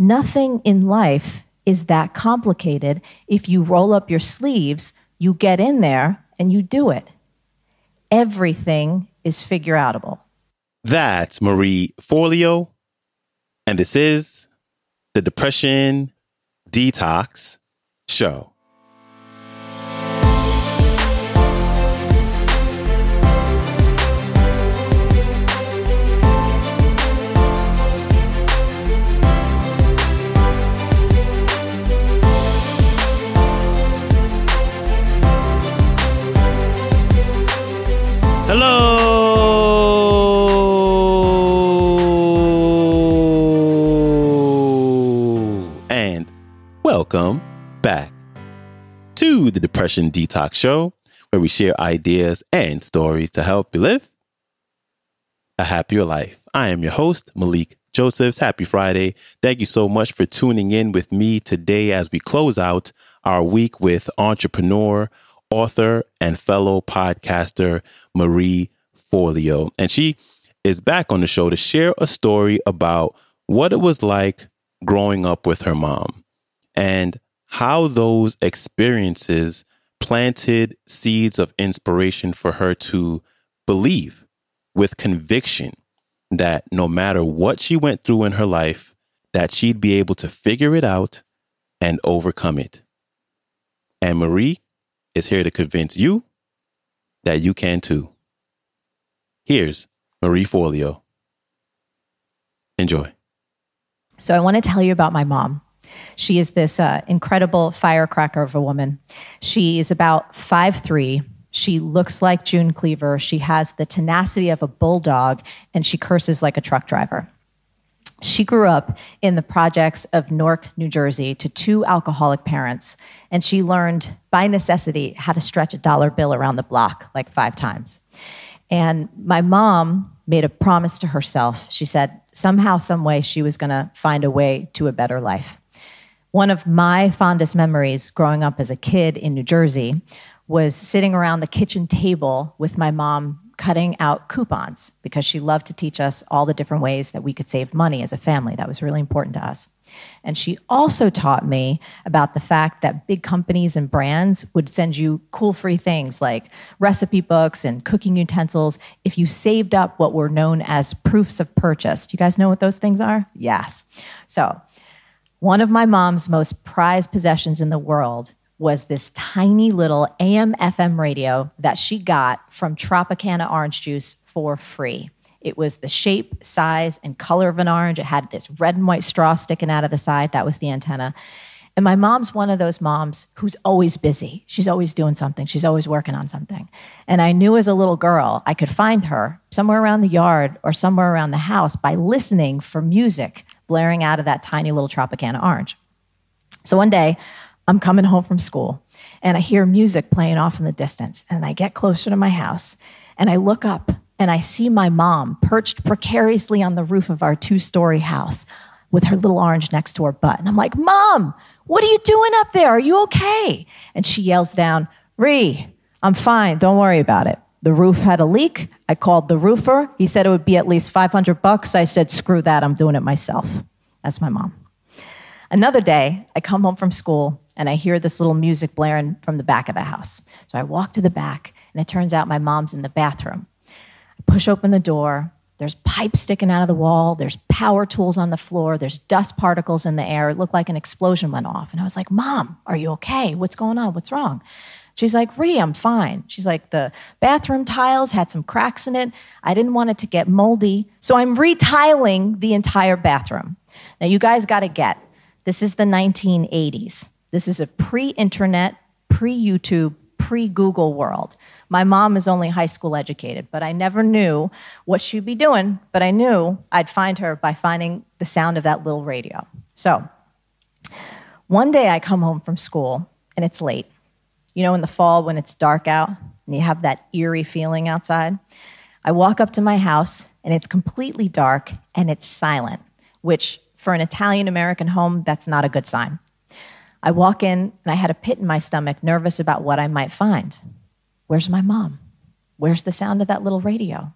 Nothing in life is that complicated. If you roll up your sleeves, you get in there and you do it. Everything is figure outable. That's Marie Forleo, and this is the Depression Detox Show. Welcome back to the Depression Detox Show, where we share ideas and stories to help you live a happier life. I am your host, Malikee Josephs. Happy Friday. Thank you so much for tuning in with me today as we close out our week with entrepreneur, author, and fellow podcaster Marie Forleo. And she is back on the show to share a story about what it was like growing up with her mom and how those experiences planted seeds of inspiration for her to believe with conviction that no matter what she went through in her life that she'd be able to figure it out and overcome it. And Marie is here to convince you that you can too. Here's Marie Forleo. Enjoy. So, I want to tell you about my mom. She is this uh, incredible firecracker of a woman. She is about five three. She looks like June Cleaver. She has the tenacity of a bulldog, and she curses like a truck driver. She grew up in the projects of Newark, New Jersey, to two alcoholic parents, and she learned by necessity how to stretch a dollar bill around the block like five times. And my mom made a promise to herself. She said somehow, some way, she was going to find a way to a better life. One of my fondest memories growing up as a kid in New Jersey was sitting around the kitchen table with my mom cutting out coupons because she loved to teach us all the different ways that we could save money as a family. That was really important to us. And she also taught me about the fact that big companies and brands would send you cool free things like recipe books and cooking utensils if you saved up what were known as proofs of purchase. Do you guys know what those things are? Yes. So, one of my mom's most prized possessions in the world was this tiny little AM FM radio that she got from Tropicana orange juice for free. It was the shape, size, and color of an orange. It had this red and white straw sticking out of the side. That was the antenna. And my mom's one of those moms who's always busy. She's always doing something. She's always working on something. And I knew as a little girl I could find her somewhere around the yard or somewhere around the house by listening for music blaring out of that tiny little Tropicana orange. So one day, I'm coming home from school and I hear music playing off in the distance. And I get closer to my house and I look up and I see my mom perched precariously on the roof of our two story house with her little orange next to her butt. And I'm like, Mom, what are you doing up there? Are you okay? And she yells down, Ree, I'm fine. Don't worry about it. The roof had a leak. I called the roofer. He said it would be at least 500 bucks. I said, screw that. I'm doing it myself. That's my mom. Another day, I come home from school and I hear this little music blaring from the back of the house. So I walk to the back, and it turns out my mom's in the bathroom. I push open the door. There's pipes sticking out of the wall. There's power tools on the floor. There's dust particles in the air. It looked like an explosion went off. And I was like, Mom, are you okay? What's going on? What's wrong? She's like, Ree, I'm fine. She's like, the bathroom tiles had some cracks in it. I didn't want it to get moldy. So I'm retiling the entire bathroom. Now, you guys got to get this is the 1980s. This is a pre internet, pre YouTube, pre Google world. My mom is only high school educated, but I never knew what she'd be doing, but I knew I'd find her by finding the sound of that little radio. So one day I come home from school and it's late. You know, in the fall when it's dark out and you have that eerie feeling outside. I walk up to my house and it's completely dark and it's silent, which for an Italian American home, that's not a good sign. I walk in and I had a pit in my stomach, nervous about what I might find. Where's my mom? Where's the sound of that little radio?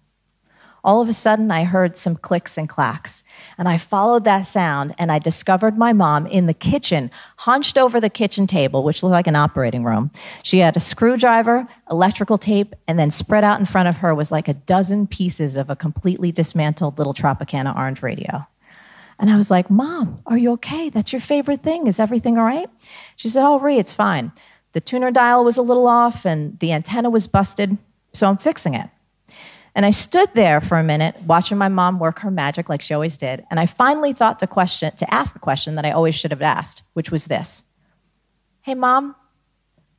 all of a sudden I heard some clicks and clacks. And I followed that sound and I discovered my mom in the kitchen, hunched over the kitchen table, which looked like an operating room. She had a screwdriver, electrical tape, and then spread out in front of her was like a dozen pieces of a completely dismantled little Tropicana orange radio. And I was like, Mom, are you okay? That's your favorite thing. Is everything all right? She said, Oh, Ree, it's fine. The tuner dial was a little off and the antenna was busted, so I'm fixing it. And I stood there for a minute watching my mom work her magic like she always did. And I finally thought to question to ask the question that I always should have asked, which was this. Hey mom,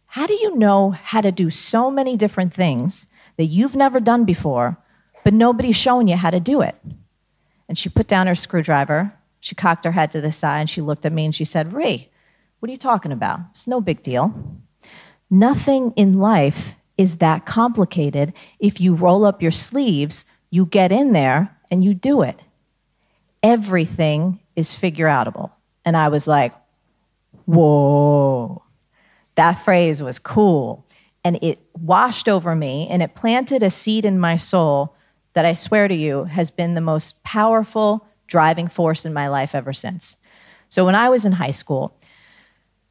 how do you know how to do so many different things that you've never done before, but nobody's shown you how to do it? And she put down her screwdriver, she cocked her head to the side, and she looked at me and she said, Ray, what are you talking about? It's no big deal. Nothing in life is that complicated. If you roll up your sleeves, you get in there and you do it. Everything is figure outable. And I was like, whoa, that phrase was cool. And it washed over me and it planted a seed in my soul that I swear to you has been the most powerful driving force in my life ever since. So when I was in high school,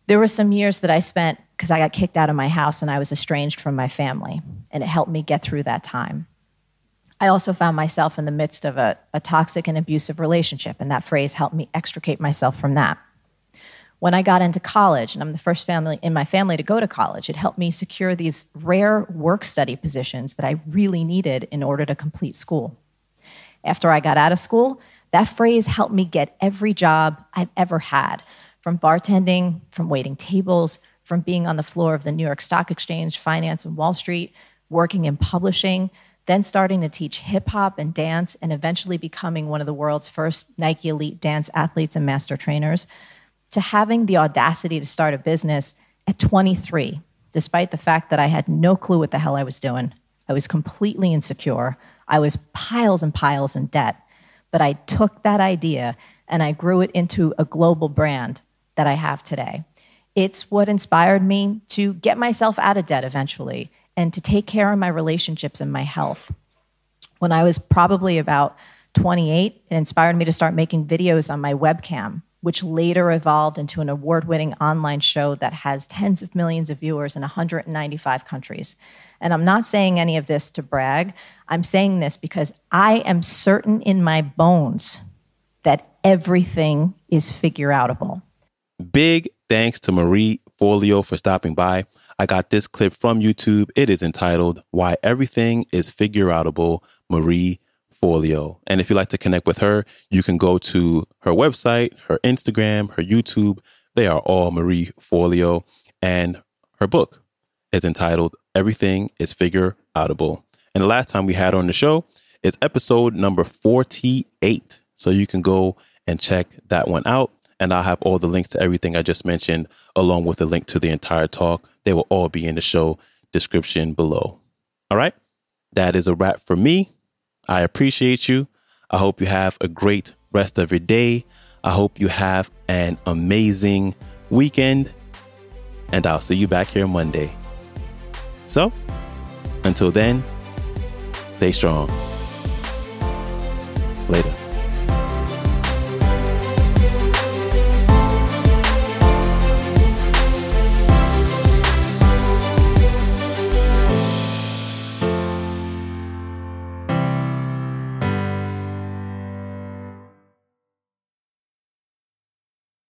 there were some years that I spent because I got kicked out of my house and I was estranged from my family, and it helped me get through that time. I also found myself in the midst of a, a toxic and abusive relationship, and that phrase helped me extricate myself from that. When I got into college, and I'm the first family in my family to go to college, it helped me secure these rare work study positions that I really needed in order to complete school. After I got out of school, that phrase helped me get every job I've ever had from bartending, from waiting tables, from being on the floor of the New York Stock Exchange, finance, and Wall Street, working in publishing, then starting to teach hip hop and dance, and eventually becoming one of the world's first Nike Elite dance athletes and master trainers, to having the audacity to start a business at 23, despite the fact that I had no clue what the hell I was doing. I was completely insecure. I was piles and piles in debt. But I took that idea and I grew it into a global brand that I have today. It's what inspired me to get myself out of debt eventually and to take care of my relationships and my health. When I was probably about 28, it inspired me to start making videos on my webcam, which later evolved into an award winning online show that has tens of millions of viewers in 195 countries. And I'm not saying any of this to brag. I'm saying this because I am certain in my bones that everything is figure outable. Big thanks to Marie Forleo for stopping by. I got this clip from YouTube. It is entitled Why Everything is Figure Outable, Marie Forleo. And if you'd like to connect with her, you can go to her website, her Instagram, her YouTube. They are all Marie Forleo. And her book is entitled Everything is Figure Outable. And the last time we had on the show is episode number 48. So you can go and check that one out. And I'll have all the links to everything I just mentioned, along with the link to the entire talk. They will all be in the show description below. All right. That is a wrap for me. I appreciate you. I hope you have a great rest of your day. I hope you have an amazing weekend. And I'll see you back here Monday. So, until then, stay strong. Later.